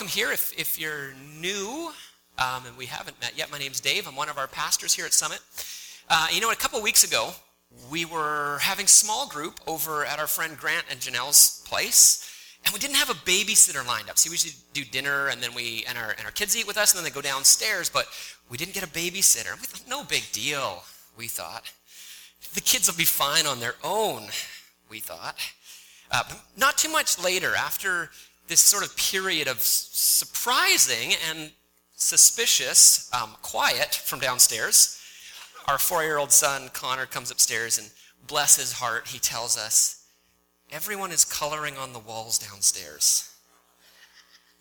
welcome here if, if you're new um, and we haven't met yet. My name's Dave. I'm one of our pastors here at Summit. Uh, you know, a couple weeks ago, we were having small group over at our friend Grant and Janelle's place. And we didn't have a babysitter lined up. See, we usually do dinner and then we and our and our kids eat with us and then they go downstairs, but we didn't get a babysitter. We thought, no big deal, we thought. The kids will be fine on their own, we thought. Uh, not too much later, after this sort of period of surprising and suspicious um, quiet from downstairs, our four year old son, Connor, comes upstairs and bless his heart, he tells us, Everyone is coloring on the walls downstairs.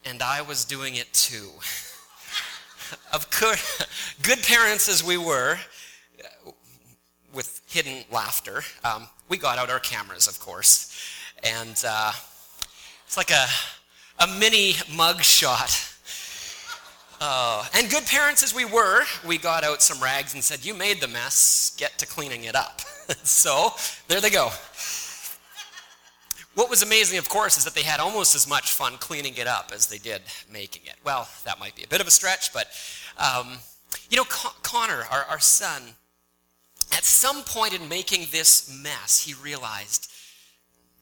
And I was doing it too. of course, good parents as we were, with hidden laughter, um, we got out our cameras, of course. And uh, it's like a a mini mug shot. Uh, and good parents as we were, we got out some rags and said, You made the mess, get to cleaning it up. so there they go. What was amazing, of course, is that they had almost as much fun cleaning it up as they did making it. Well, that might be a bit of a stretch, but um, you know, Con- Connor, our, our son, at some point in making this mess, he realized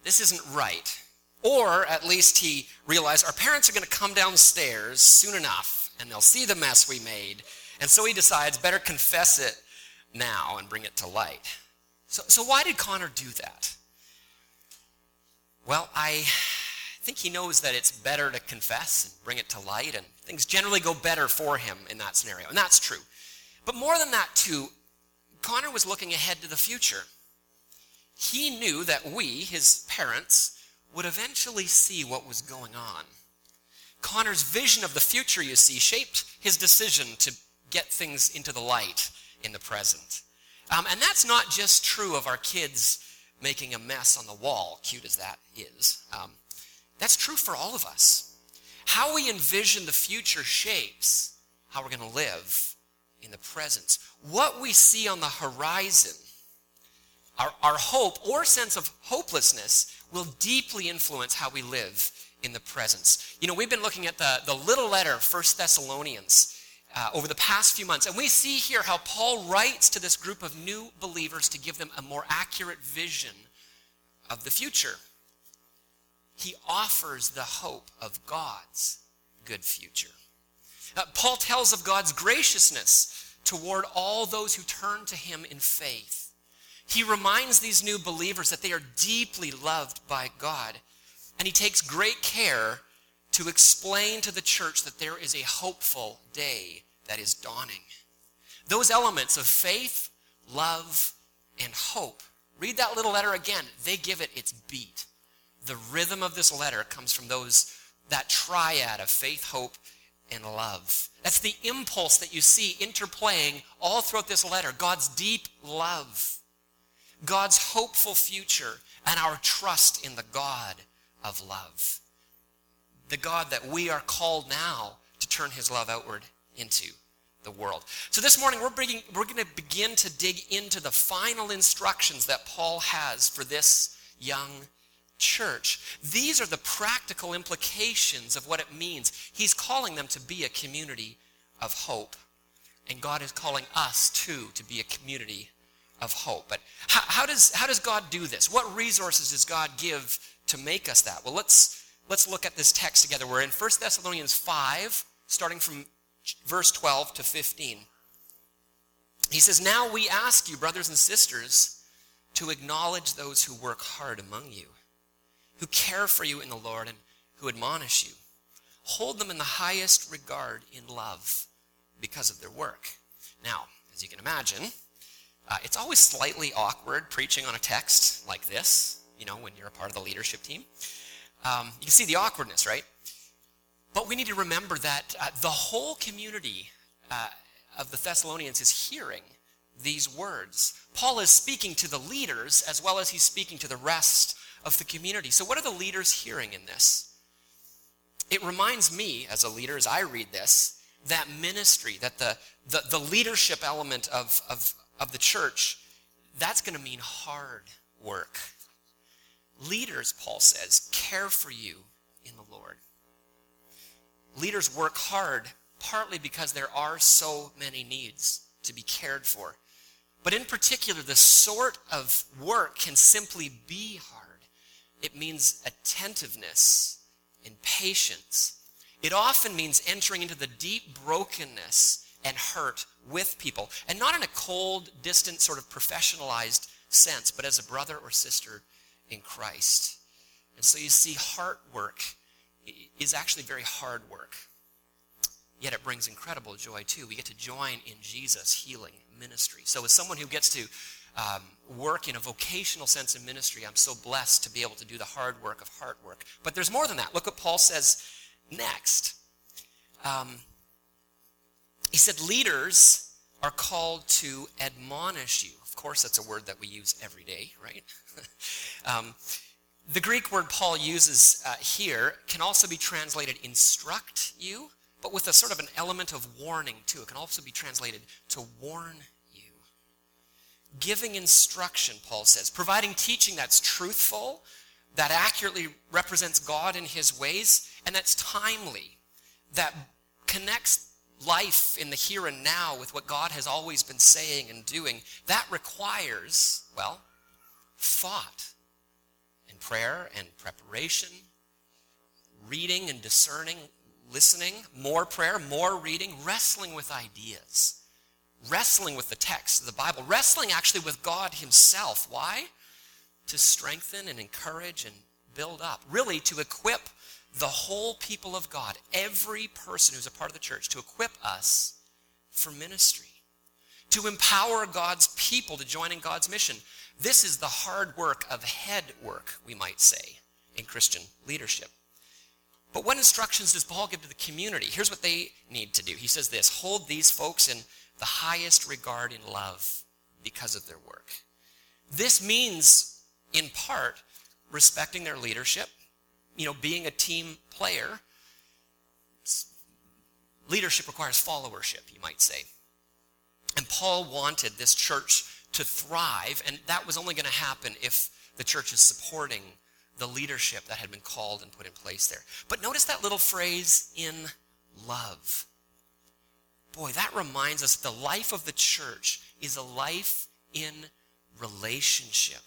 this isn't right. Or at least he realized our parents are going to come downstairs soon enough and they'll see the mess we made. And so he decides better confess it now and bring it to light. So, so why did Connor do that? Well, I think he knows that it's better to confess and bring it to light, and things generally go better for him in that scenario. And that's true. But more than that, too, Connor was looking ahead to the future. He knew that we, his parents, would eventually see what was going on. Connor's vision of the future, you see, shaped his decision to get things into the light in the present. Um, and that's not just true of our kids making a mess on the wall, cute as that is. Um, that's true for all of us. How we envision the future shapes how we're going to live in the present. What we see on the horizon, our, our hope or sense of hopelessness, will deeply influence how we live in the presence. You know, we've been looking at the, the little letter, First Thessalonians, uh, over the past few months, and we see here how Paul writes to this group of new believers to give them a more accurate vision of the future. He offers the hope of God's good future. Uh, Paul tells of God's graciousness toward all those who turn to him in faith. He reminds these new believers that they are deeply loved by God. And he takes great care to explain to the church that there is a hopeful day that is dawning. Those elements of faith, love, and hope. Read that little letter again. They give it its beat. The rhythm of this letter comes from those that triad of faith, hope, and love. That's the impulse that you see interplaying all throughout this letter. God's deep love God's hopeful future, and our trust in the God of love. The God that we are called now to turn his love outward into the world. So this morning we're, bringing, we're going to begin to dig into the final instructions that Paul has for this young church. These are the practical implications of what it means. He's calling them to be a community of hope. And God is calling us too to be a community of hope. But how, how, does, how does God do this? What resources does God give to make us that? Well, let's, let's look at this text together. We're in 1 Thessalonians 5, starting from verse 12 to 15. He says, Now we ask you, brothers and sisters, to acknowledge those who work hard among you, who care for you in the Lord, and who admonish you. Hold them in the highest regard in love because of their work. Now, as you can imagine, uh, it's always slightly awkward preaching on a text like this, you know, when you're a part of the leadership team. Um, you can see the awkwardness, right? But we need to remember that uh, the whole community uh, of the Thessalonians is hearing these words. Paul is speaking to the leaders as well as he's speaking to the rest of the community. So, what are the leaders hearing in this? It reminds me, as a leader, as I read this, that ministry, that the, the, the leadership element of, of, of the church, that's going to mean hard work. Leaders, Paul says, care for you in the Lord. leaders work hard partly because there are so many needs to be cared for. But in particular, the sort of work can simply be hard. It means attentiveness and patience. It often means entering into the deep brokenness and hurt with people, and not in a cold, distant, sort of professionalized sense, but as a brother or sister in Christ. And so you see, heart work is actually very hard work. Yet it brings incredible joy too. We get to join in Jesus' healing ministry. So, as someone who gets to um, work in a vocational sense in ministry, I'm so blessed to be able to do the hard work of heart work. But there's more than that. Look what Paul says next. Um, he said, Leaders are called to admonish you. Of course, that's a word that we use every day, right? um, the Greek word Paul uses uh, here can also be translated instruct you but with a sort of an element of warning too. It can also be translated to warn you. Giving instruction, Paul says, providing teaching that's truthful, that accurately represents God and his ways, and that's timely, that connects life in the here and now with what God has always been saying and doing. That requires, well, thought and prayer and preparation, reading and discerning listening, more prayer, more reading, wrestling with ideas, wrestling with the text of the Bible, wrestling actually with God Himself. Why? To strengthen and encourage and build up, really to equip the whole people of God, every person who's a part of the church, to equip us for ministry, to empower God's people to join in God's mission. This is the hard work of head work, we might say, in Christian leadership. But what instructions does Paul give to the community? Here's what they need to do. He says this Hold these folks in the highest regard in love because of their work. This means, in part, respecting their leadership, you know, being a team player. Leadership requires followership, you might say. And Paul wanted this church to thrive, and that was only going to happen if the church is supporting the leadership that had been called and put in place there. But notice that little phrase, in love. Boy, that reminds us the life of the church is a life in relationship.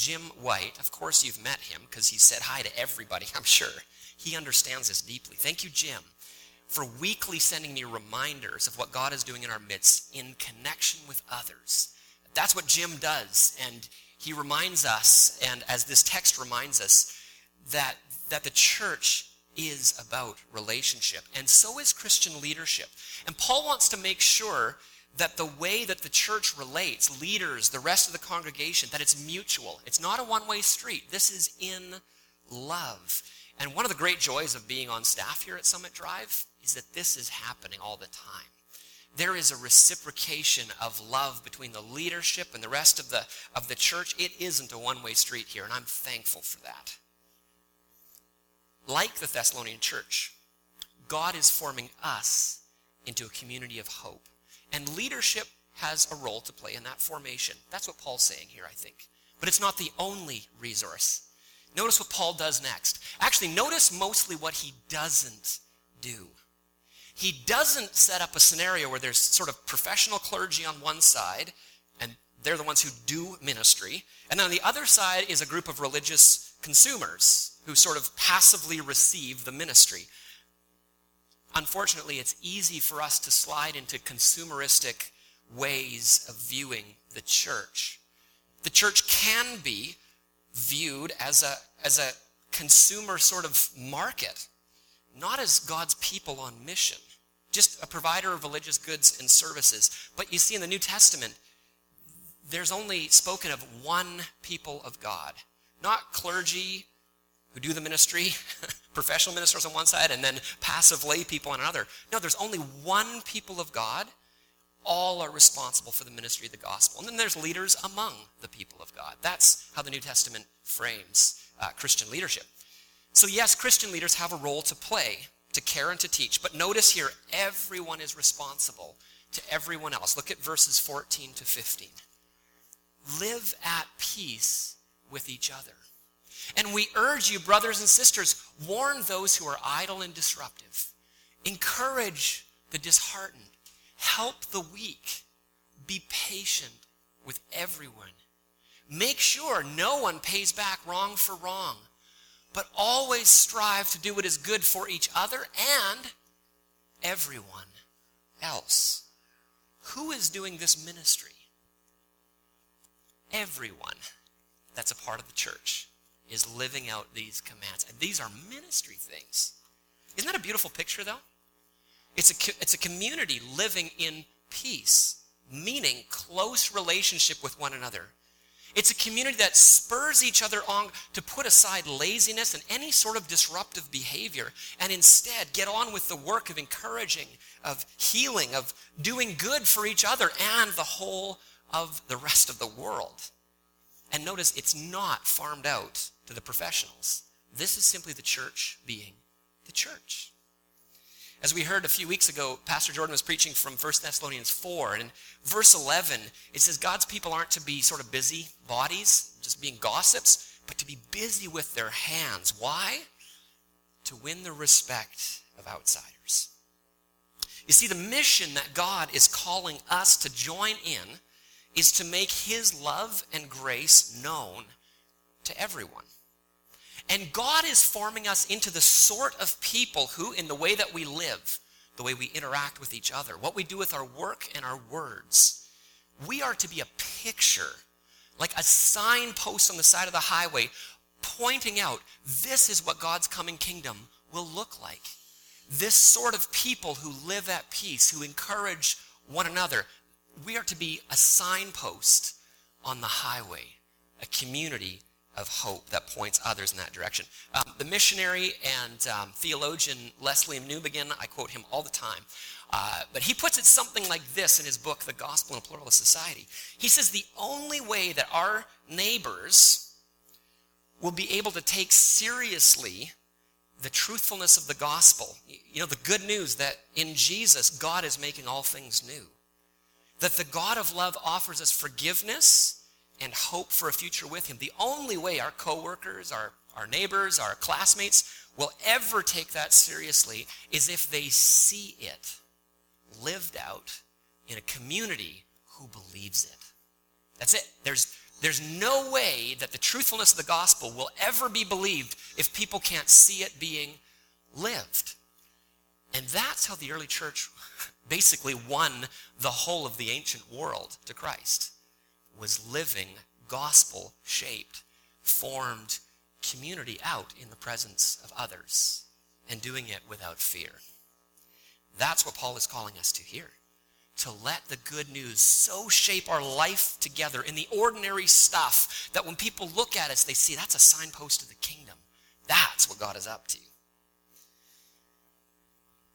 Jim White, of course you've met him because he said hi to everybody, I'm sure. He understands this deeply. Thank you, Jim, for weekly sending me reminders of what God is doing in our midst in connection with others. That's what Jim does. And he reminds us, and as this text reminds us, that, that the church is about relationship, and so is Christian leadership. And Paul wants to make sure that the way that the church relates, leaders, the rest of the congregation, that it's mutual. It's not a one way street. This is in love. And one of the great joys of being on staff here at Summit Drive is that this is happening all the time there is a reciprocation of love between the leadership and the rest of the, of the church. It isn't a one way street here, and I'm thankful for that. Like the Thessalonian church, God is forming us into a community of hope. And leadership has a role to play in that formation. That's what Paul's saying here, I think. But it's not the only resource. Notice what Paul does next. Actually, notice mostly what he doesn't do he doesn't set up a scenario where there's sort of professional clergy on one side, and they're the ones who do ministry, and then on the other side is a group of religious consumers who sort of passively receive the ministry. Unfortunately, it's easy for us to slide into consumeristic ways of viewing the church. The church can be viewed as a, as a consumer sort of market, not as God's people on mission just a provider of religious goods and services. But you see, in the New Testament, there's only spoken of one people of God, not clergy who do the ministry, professional ministers on one side, and then passive lay people on another. No, there's only one people of God. All are responsible for the ministry of the gospel. And then there's leaders among the people of God. That's how the New Testament frames uh, Christian leadership. So, yes, Christian leaders have a role to play to care and to teach. But notice here, everyone is responsible to everyone else. Look at verses 14 to 15. Live at peace with each other. And we urge you, brothers and sisters, warn those who are idle and disruptive. Encourage the disheartened. Help the weak. Be patient with everyone. Make sure no one pays back wrong for wrong, but always strive to do what is good for each other and everyone else. Who is doing this ministry? Everyone that's a part of the church is living out these commands. And these are ministry things. Isn't that a beautiful picture, though? It's a, it's a community living in peace, meaning close relationship with one another. It's a community that spurs each other on to put aside laziness and any sort of disruptive behavior and instead get on with the work of encouraging, of healing, of doing good for each other and the whole of the rest of the world. And notice it's not farmed out to the professionals. This is simply the church being the church. As we heard a few weeks ago, Pastor Jordan was preaching from 1 Thessalonians 4, and in verse 11, it says God's people aren't to be sort of busy bodies, just being gossips, but to be busy with their hands. Why? To win the respect of outsiders. You see, the mission that God is calling us to join in is to make his love and grace known to everyone. And God is forming us into the sort of people who, in the way that we live, the way we interact with each other, what we do with our work and our words, we are to be a picture, like a signpost on the side of the highway, pointing out this is what God's coming kingdom will look like. This sort of people who live at peace, who encourage one another, we are to be a signpost on the highway, a community of hope that points others in that direction. Um, the missionary and um, theologian Lesslie Newbigin, I quote him all the time, uh, but he puts it something like this in his book, The Gospel in a Pluralist Society. He says the only way that our neighbors will be able to take seriously the truthfulness of the gospel, you know, the good news that in Jesus, God is making all things new. That the God of love offers us forgiveness and hope for a future with him. The only way our coworkers, our, our neighbors, our classmates will ever take that seriously is if they see it lived out in a community who believes it. That's it. There's, there's no way that the truthfulness of the gospel will ever be believed if people can't see it being lived. And that's how the early church basically won the whole of the ancient world to Christ was living gospel shaped, formed community out in the presence of others and doing it without fear. That's what Paul is calling us to here. To let the good news so shape our life together in the ordinary stuff that when people look at us, they see that's a signpost of the kingdom. That's what God is up to.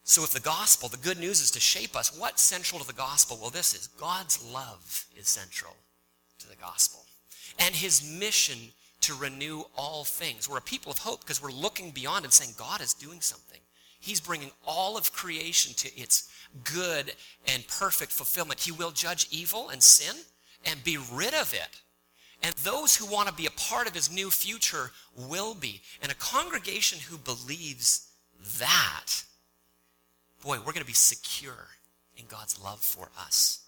So, if the gospel, the good news is to shape us, what's central to the gospel? Well, this is God's love is central and his mission to renew all things. We're a people of hope because we're looking beyond and saying God is doing something. He's bringing all of creation to its good and perfect fulfillment. He will judge evil and sin and be rid of it. And those who want to be a part of his new future will be. And a congregation who believes that, boy, we're going to be secure in God's love for us.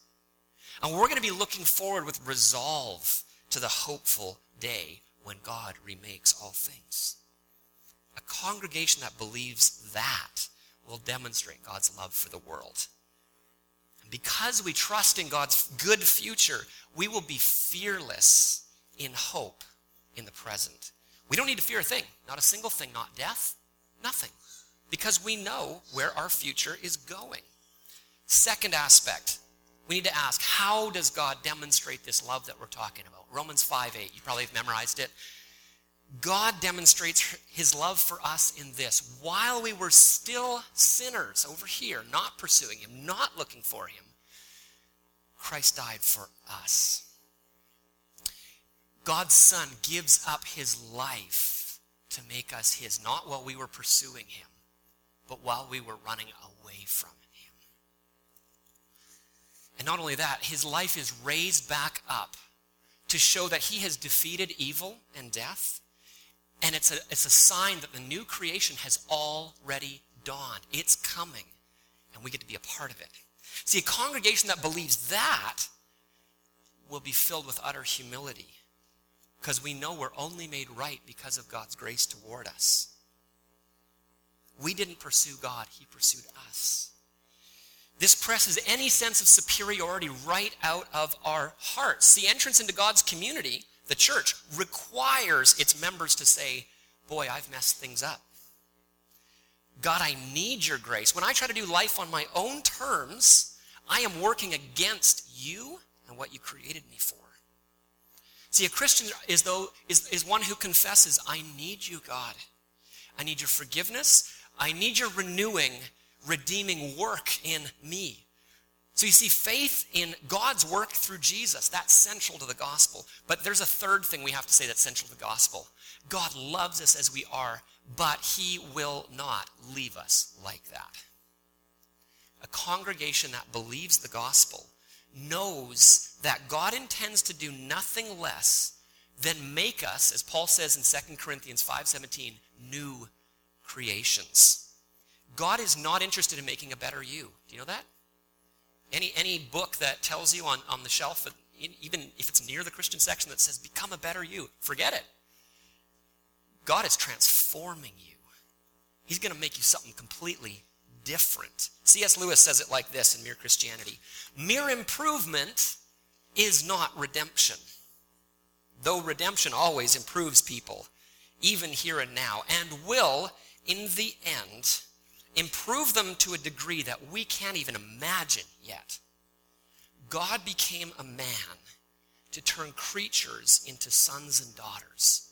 And we're going to be looking forward with resolve to the hopeful day when God remakes all things. A congregation that believes that will demonstrate God's love for the world. Because we trust in God's good future, we will be fearless in hope in the present. We don't need to fear a thing, not a single thing, not death, nothing, because we know where our future is going. Second aspect we need to ask how does God demonstrate this love that we're talking about? Romans 5 8, you probably have memorized it. God demonstrates his love for us in this. While we were still sinners over here, not pursuing him, not looking for him, Christ died for us. God's Son gives up his life to make us his, not while we were pursuing him, but while we were running away from and not only that, his life is raised back up to show that he has defeated evil and death And it's a, it's a sign that the new creation has already dawned. It's coming, and we get to be a part of it. See, a congregation that believes that will be filled with utter humility because we know we're only made right because of God's grace toward us. We didn't pursue God, He pursued us. This presses any sense of superiority right out of our hearts. The entrance into God's community, the church, requires its members to say, Boy, I've messed things up. God, I need your grace. When I try to do life on my own terms, I am working against you and what you created me for. See, a Christian is, though, is, is one who confesses, I need you, God. I need your forgiveness. I need your renewing, redeeming work in me. So you see, faith in God's work through Jesus, that's central to the gospel. But there's a third thing we have to say that's central to the gospel. God loves us as we are, but he will not leave us like that. A congregation that believes the gospel knows that God intends to do nothing less than make us, as Paul says in 2 Corinthians 5:17, new creations. God is not interested in making a better you. Do you know that? Any, any book that tells you on, on the shelf, even if it's near the Christian section that says, become a better you, forget it. God is transforming you. He's going to make you something completely different. C.S. Lewis says it like this in Mere Christianity Mere improvement is not redemption, though redemption always improves people, even here and now, and will, in the end, improve them to a degree that we can't even imagine yet. God became a man to turn creatures into sons and daughters,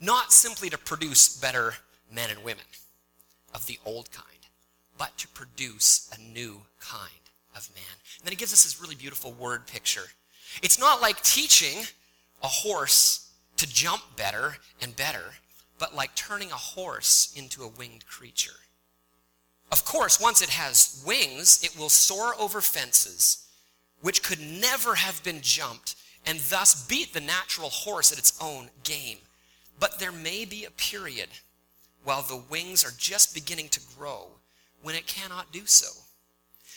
not simply to produce better men and women of the old kind, but to produce a new kind of man. And then he gives us this really beautiful word picture. It's not like teaching a horse to jump better and better, but like turning a horse into a winged creature. Of course, once it has wings, it will soar over fences, which could never have been jumped, and thus beat the natural horse at its own game. But there may be a period while the wings are just beginning to grow when it cannot do so.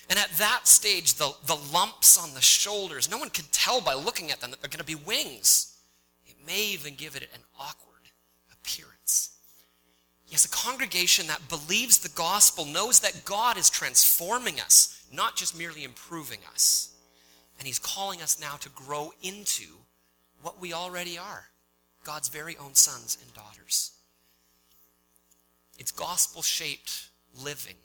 And at that stage, the, the lumps on the shoulders, no one can tell by looking at them that they're going to be wings. It may even give it an awkward. Yes, a congregation that believes the gospel knows that God is transforming us, not just merely improving us. And He's calling us now to grow into what we already are God's very own sons and daughters. It's gospel shaped living,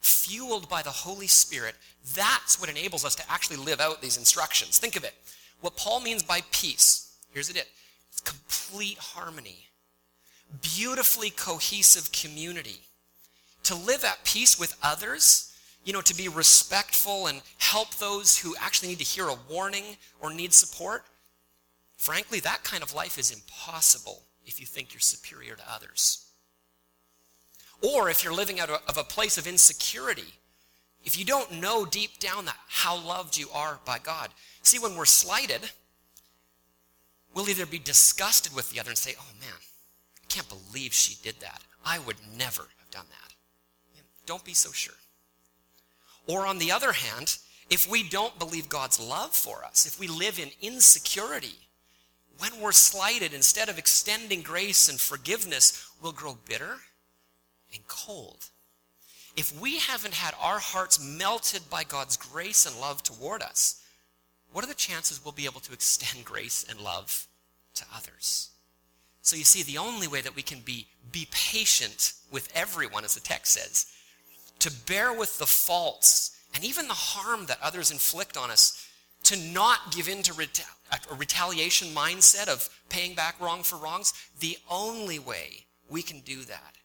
fueled by the Holy Spirit. That's what enables us to actually live out these instructions. Think of it. What Paul means by peace, here's it it's complete harmony beautifully cohesive community. To live at peace with others, you know, to be respectful and help those who actually need to hear a warning or need support. Frankly, that kind of life is impossible if you think you're superior to others. Or if you're living out of a place of insecurity, if you don't know deep down that how loved you are by God. See, when we're slighted, we'll either be disgusted with the other and say, oh man, can't believe she did that. I would never have done that. Don't be so sure. Or on the other hand, if we don't believe God's love for us, if we live in insecurity, when we're slighted, instead of extending grace and forgiveness, we'll grow bitter and cold. If we haven't had our hearts melted by God's grace and love toward us, what are the chances we'll be able to extend grace and love to others? So you see, the only way that we can be, be patient with everyone, as the text says, to bear with the faults and even the harm that others inflict on us, to not give in to reta- a retaliation mindset of paying back wrong for wrongs, the only way we can do that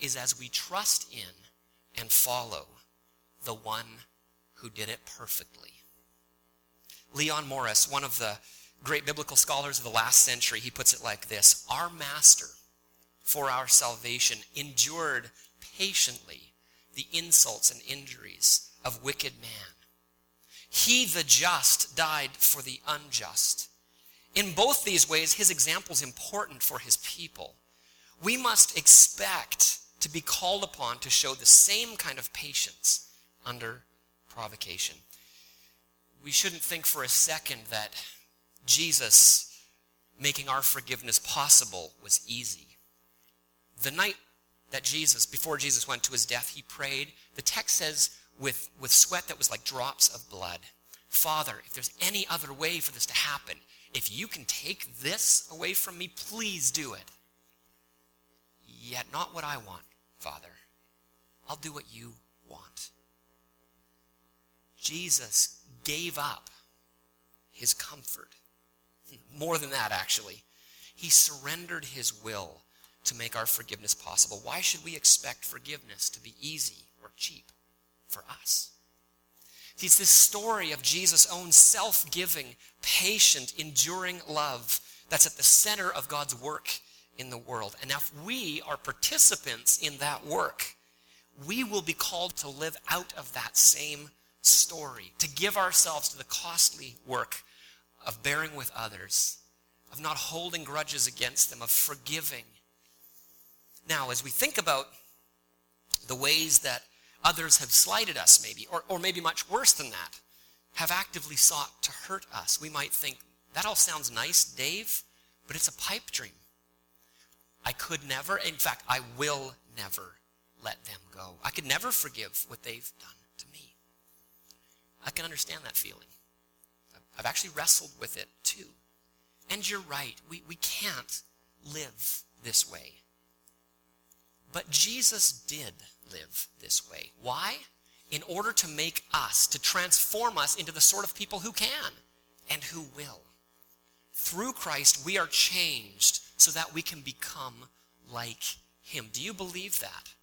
is as we trust in and follow the one who did it perfectly. Leon Morris, one of the great biblical scholars of the last century, he puts it like this Our master, for our salvation, endured patiently the insults and injuries of wicked man. He, the just, died for the unjust. In both these ways, his example is important for his people. we must expect to be called upon to show the same kind of patience under provocation. We shouldn't think for a second that Jesus making our forgiveness possible was easy. The night that Jesus, before Jesus went to his death, he prayed. The text says, with, with sweat that was like drops of blood, Father, if there's any other way for this to happen, if you can take this away from me, please do it. Yet not what I want, Father. I'll do what you want. Jesus gave up his comfort. More than that, actually. He surrendered his will to make our forgiveness possible. Why should we expect forgiveness to be easy or cheap for us? It's this story of Jesus' own self giving, patient, enduring love that's at the center of God's work in the world. And if we are participants in that work, we will be called to live out of that same story, to give ourselves to the costly work of bearing with others, of not holding grudges against them, of forgiving. Now, as we think about the ways that others have slighted us, maybe, or, or maybe much worse than that, have actively sought to hurt us, we might think, that all sounds nice, Dave, but it's a pipe dream. I could never, in fact, I will never let them go. I could never forgive what they've done to me. I can understand that feeling. I've actually wrestled with it too. And you're right, we, we can't live this way. But Jesus did live this way. Why? In order to make us, to transform us into the sort of people who can and who will. Through Christ, we are changed so that we can become like him. Do you believe that?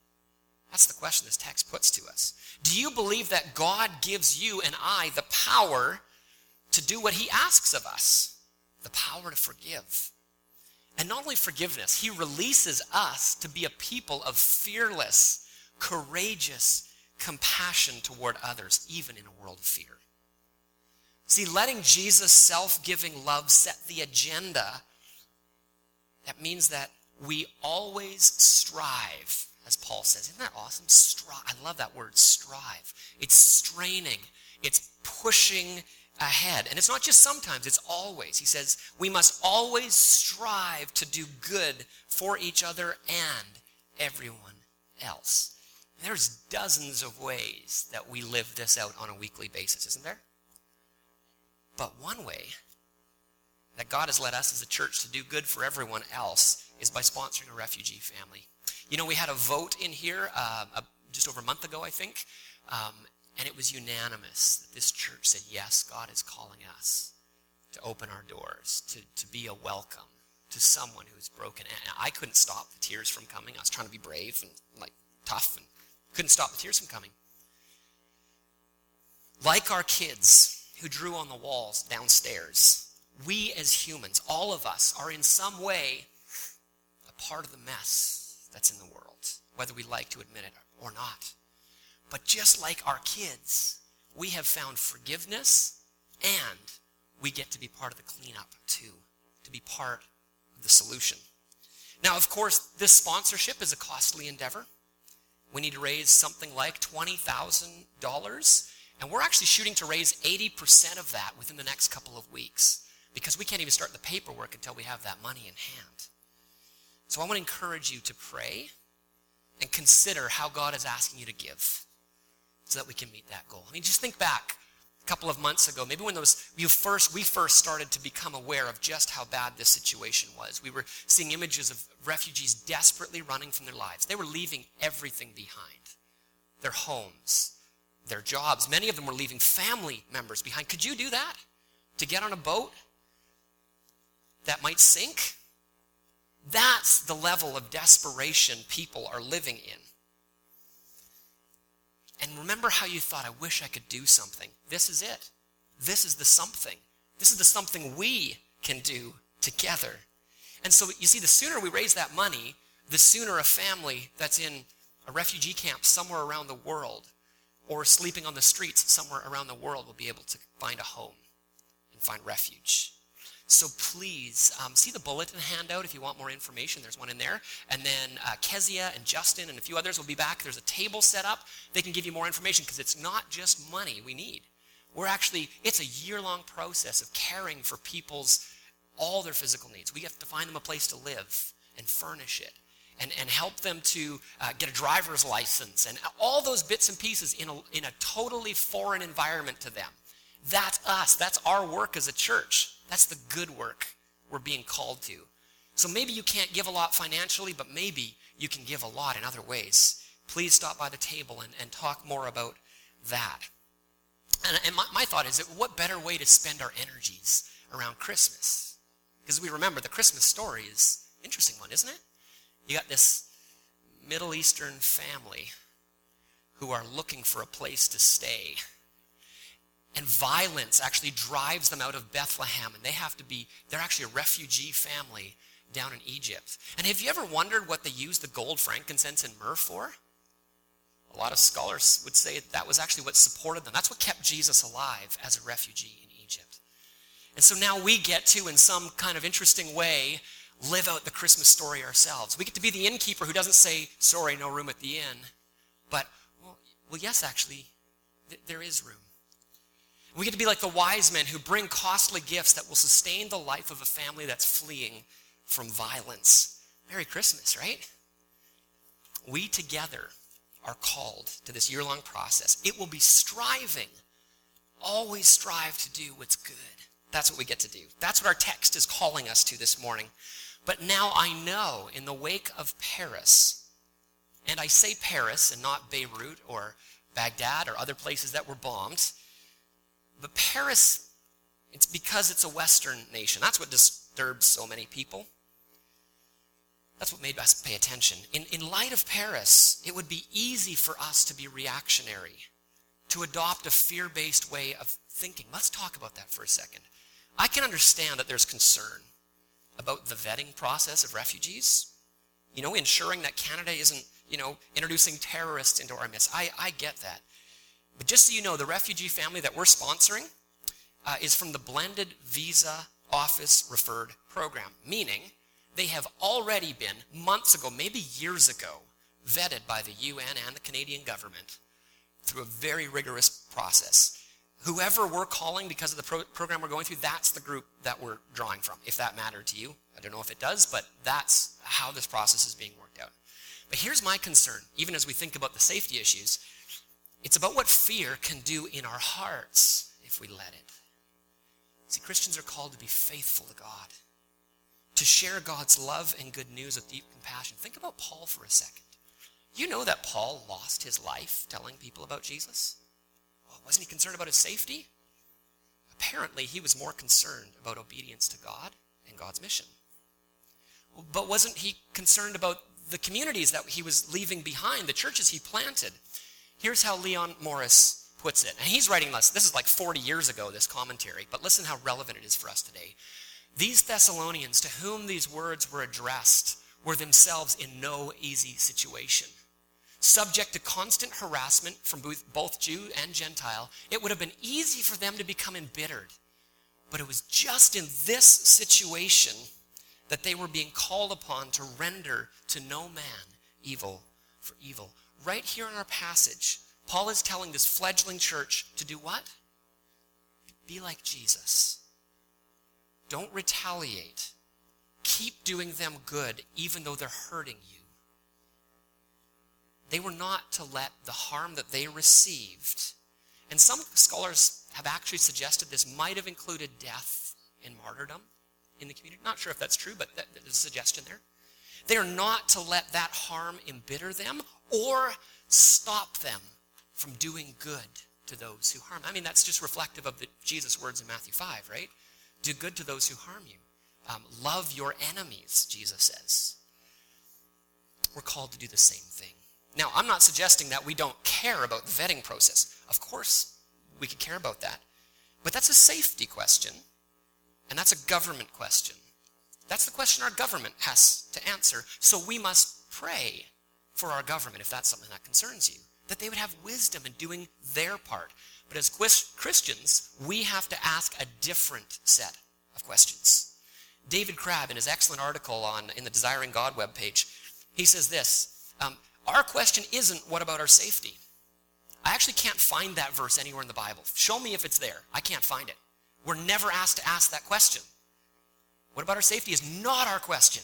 That's the question this text puts to us. Do you believe that God gives you and I the power to do what he asks of us? The power to forgive. And not only forgiveness, he releases us to be a people of fearless, courageous compassion toward others, even in a world of fear. See, letting Jesus' self giving love set the agenda, that means that we always strive, as Paul says. Isn't that awesome? I love that word, strive. It's straining, it's pushing ahead. And it's not just sometimes, it's always. He says, we must always strive to do good for each other and everyone else. There's dozens of ways that we live this out on a weekly basis, isn't there? But one way that God has led us as a church to do good for everyone else is by sponsoring a refugee family. You know, we had a vote in here uh, just over a month ago, I think, um, and it was unanimous that this church said, yes, God is calling us to open our doors, to, to be a welcome to someone who's broken. And I couldn't stop the tears from coming. I was trying to be brave and like tough and couldn't stop the tears from coming. Like our kids who drew on the walls downstairs, we as humans, all of us, are in some way a part of the mess that's in the world, whether we like to admit it or not. But just like our kids, we have found forgiveness and we get to be part of the cleanup too, to be part of the solution. Now, of course, this sponsorship is a costly endeavor. We need to raise something like $20,000, and we're actually shooting to raise 80% of that within the next couple of weeks because we can't even start the paperwork until we have that money in hand. So I want to encourage you to pray and consider how God is asking you to give so that we can meet that goal. I mean, just think back a couple of months ago, maybe when those you first we first started to become aware of just how bad this situation was. We were seeing images of refugees desperately running from their lives. They were leaving everything behind. Their homes, their jobs. Many of them were leaving family members behind. Could you do that? To get on a boat that might sink? That's the level of desperation people are living in. And remember how you thought, I wish I could do something. This is it. This is the something. This is the something we can do together. And so you see, the sooner we raise that money, the sooner a family that's in a refugee camp somewhere around the world or sleeping on the streets somewhere around the world will be able to find a home and find refuge. So please um, see the bulletin handout if you want more information. There's one in there. And then uh, Kezia and Justin and a few others will be back. There's a table set up. They can give you more information because it's not just money we need. We're actually, it's a year long process of caring for people's, all their physical needs. We have to find them a place to live and furnish it and, and help them to uh, get a driver's license and all those bits and pieces in a, in a totally foreign environment to them. That's us. That's our work as a church. That's the good work we're being called to. So maybe you can't give a lot financially, but maybe you can give a lot in other ways. Please stop by the table and, and talk more about that. And, and my, my thought is that what better way to spend our energies around Christmas? Because we remember the Christmas story is interesting one, isn't it? You got this Middle Eastern family who are looking for a place to stay. And violence actually drives them out of Bethlehem, and they have to be, they're actually a refugee family down in Egypt. And have you ever wondered what they used the gold, frankincense, and myrrh for? A lot of scholars would say that was actually what supported them. That's what kept Jesus alive as a refugee in Egypt. And so now we get to, in some kind of interesting way, live out the Christmas story ourselves. We get to be the innkeeper who doesn't say, sorry, no room at the inn, but, well, well yes, actually, th- there is room. We get to be like the wise men who bring costly gifts that will sustain the life of a family that's fleeing from violence. Merry Christmas, right? We together are called to this year long process. It will be striving, always strive to do what's good. That's what we get to do. That's what our text is calling us to this morning. But now I know in the wake of Paris, and I say Paris and not Beirut or Baghdad or other places that were bombed, but Paris, it's because it's a Western nation. That's what disturbs so many people. That's what made us pay attention. In, in light of Paris, it would be easy for us to be reactionary, to adopt a fear based way of thinking. Let's talk about that for a second. I can understand that there's concern about the vetting process of refugees, you know, ensuring that Canada isn't, you know, introducing terrorists into our midst. I, I get that. But just so you know, the refugee family that we're sponsoring uh, is from the Blended Visa Office Referred Program, meaning they have already been, months ago, maybe years ago, vetted by the UN and the Canadian government through a very rigorous process. Whoever we're calling because of the pro- program we're going through, that's the group that we're drawing from, if that mattered to you. I don't know if it does, but that's how this process is being worked out. But here's my concern, even as we think about the safety issues it's about what fear can do in our hearts if we let it. See, Christians are called to be faithful to God to share God's love and good news with deep compassion. Think about Paul for a second. You know that Paul lost his life telling people about Jesus? Well, wasn't he concerned about his safety? Apparently, he was more concerned about obedience to God and God's mission. But wasn't he concerned about the communities that he was leaving behind, the churches he planted? Here's how Leon Morris puts it. And he's writing this, this is like 40 years ago, this commentary, but listen how relevant it is for us today. These Thessalonians, to whom these words were addressed, were themselves in no easy situation. Subject to constant harassment from both Jew and Gentile, it would have been easy for them to become embittered. But it was just in this situation that they were being called upon to render to no man evil for evil. Right here in our passage, Paul is telling this fledgling church to do what? Be like Jesus. Don't retaliate. Keep doing them good, even though they're hurting you. They were not to let the harm that they received, and some scholars have actually suggested this might have included death and martyrdom in the community. Not sure if that's true, but there's a suggestion there. They are not to let that harm embitter them or stop them from doing good to those who harm. I mean, that's just reflective of the Jesus words in Matthew 5, right? Do good to those who harm you. Um, love your enemies, Jesus says. We're called to do the same thing. Now, I'm not suggesting that we don't care about the vetting process. Of course, we could care about that. But that's a safety question, and that's a government question. That's the question our government has to answer. So we must pray for our government if that's something that concerns you, that they would have wisdom in doing their part. But as Christians, we have to ask a different set of questions. David Crabb, in his excellent article on in the Desiring God webpage, he says this um, Our question isn't what about our safety? I actually can't find that verse anywhere in the Bible. Show me if it's there. I can't find it. We're never asked to ask that question. What about our safety is not our question.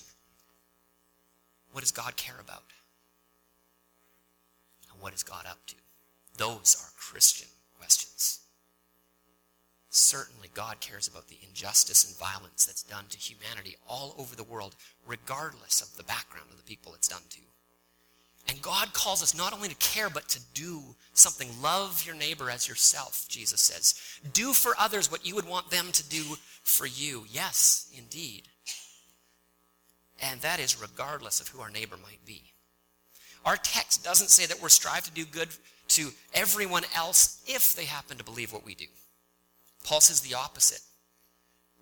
What does God care about? And what is God up to? Those are Christian questions. Certainly, God cares about the injustice and violence that's done to humanity all over the world, regardless of the background of the people it's done to. And God calls us not only to care, but to do something. Love your neighbor as yourself, Jesus says. Do for others what you would want them to do for you. Yes, indeed. And that is regardless of who our neighbor might be. Our text doesn't say that we're strive to do good to everyone else if they happen to believe what we do. Paul says the opposite.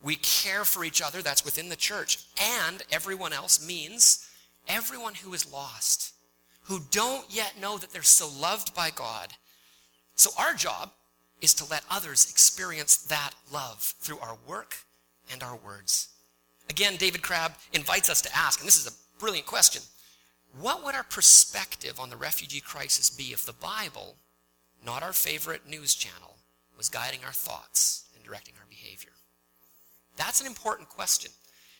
We care for each other, that's within the church, and everyone else means everyone who is lost, who don't yet know that they're so loved by God. So our job is to let others experience that love through our work and our words. Again, David Crabb invites us to ask, and this is a brilliant question what would our perspective on the refugee crisis be if the Bible, not our favorite news channel, was guiding our thoughts and directing our behavior? That's an important question.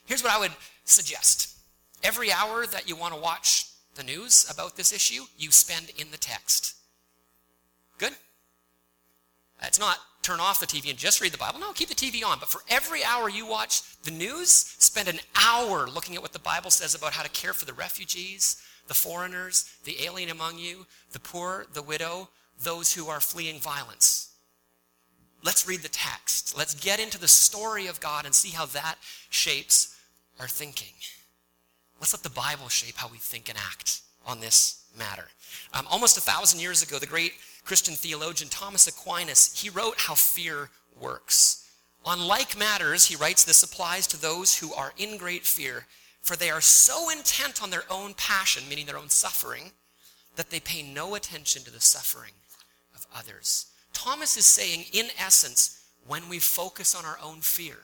Here's what I would suggest every hour that you want to watch the news about this issue, you spend in the text. Good? It's not turn off the TV and just read the Bible. No, keep the TV on. But for every hour you watch the news, spend an hour looking at what the Bible says about how to care for the refugees, the foreigners, the alien among you, the poor, the widow, those who are fleeing violence. Let's read the text. Let's get into the story of God and see how that shapes our thinking. Let's let the Bible shape how we think and act on this matter. Um, almost a thousand years ago, the great Christian theologian Thomas Aquinas, he wrote how fear works. On like matters, he writes, this applies to those who are in great fear, for they are so intent on their own passion, meaning their own suffering, that they pay no attention to the suffering of others. Thomas is saying, in essence, when we focus on our own fear,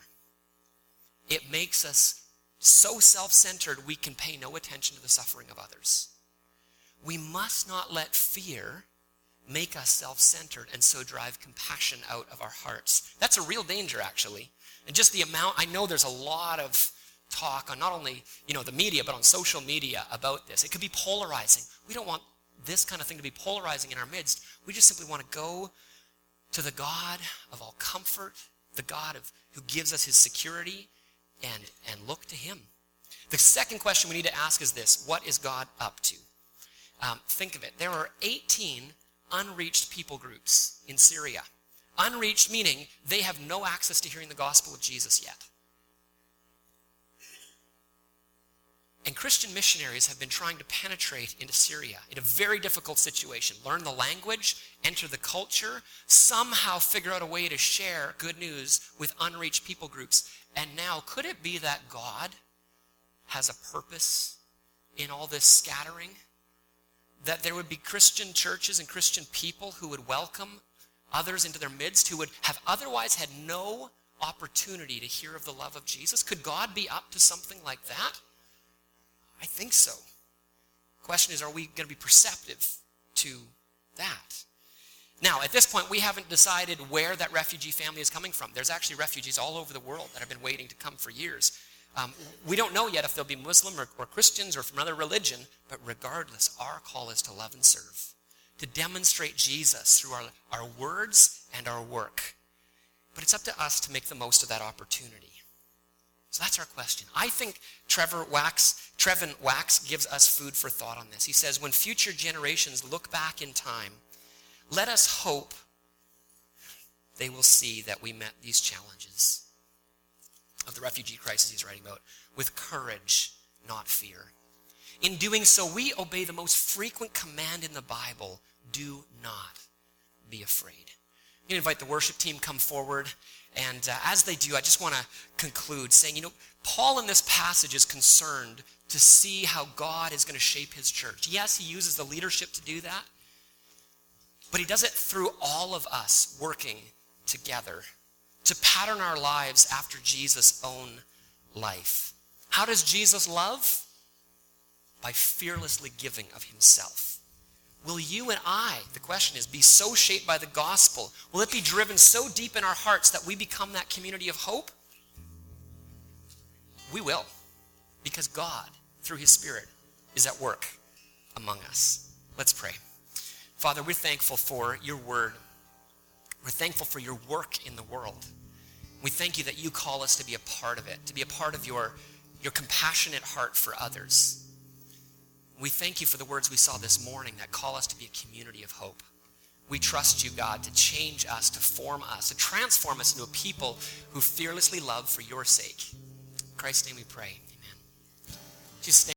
it makes us so self centered we can pay no attention to the suffering of others. We must not let fear make us self centered and so drive compassion out of our hearts. That's a real danger, actually. And just the amount, I know there's a lot of talk on not only you know the media but on social media about this it could be polarizing we don't want this kind of thing to be polarizing in our midst we just simply want to go to the god of all comfort the god of who gives us his security and and look to him the second question we need to ask is this what is god up to um, think of it there are 18 unreached people groups in Syria. Unreached meaning they have no access to hearing the gospel of Jesus yet. And Christian missionaries have been trying to penetrate into Syria in a very difficult situation. Learn the language, enter the culture, somehow figure out a way to share good news with unreached people groups. And now, could it be that God has a purpose in all this scattering? that there would be Christian churches and Christian people who would welcome others into their midst who would have otherwise had no opportunity to hear of the love of Jesus? Could God be up to something like that? I think so. The question is, are we going to be perceptive to that? Now, at this point, we haven't decided where that refugee family is coming from. There's actually refugees all over the world that have been waiting to come for years. Um, we don't know yet if they'll be Muslim or, or Christians or from another religion, but regardless, our call is to love and serve, to demonstrate Jesus through our, our words and our work. But it's up to us to make the most of that opportunity. So that's our question. I think Trevor Wax, Trevin Wax gives us food for thought on this. He says, when future generations look back in time, let us hope they will see that we met these challenges of the refugee crisis he's writing about with courage, not fear. In doing so, we obey the most frequent command in the Bible do not be afraid. I'm going to invite the worship team come forward. And uh, as they do, I just want to conclude saying, you know, Paul in this passage is concerned to see how God is going to shape his church. Yes, he uses the leadership to do that, but he does it through all of us working together to pattern our lives after Jesus' own life. How does Jesus love? By fearlessly giving of himself. Will you and I, the question is, be so shaped by the gospel? Will it be driven so deep in our hearts that we become that community of hope? We will, because God, through his Spirit, is at work among us. Let's pray. Father, we're thankful for your word. We're thankful for your work in the world. We thank you that you call us to be a part of it, to be a part of your, your compassionate heart for others. We thank you for the words we saw this morning that call us to be a community of hope. We trust you, God, to change us, to form us, to transform us into a people who fearlessly love for your sake. In Christ's name we pray. Amen. Just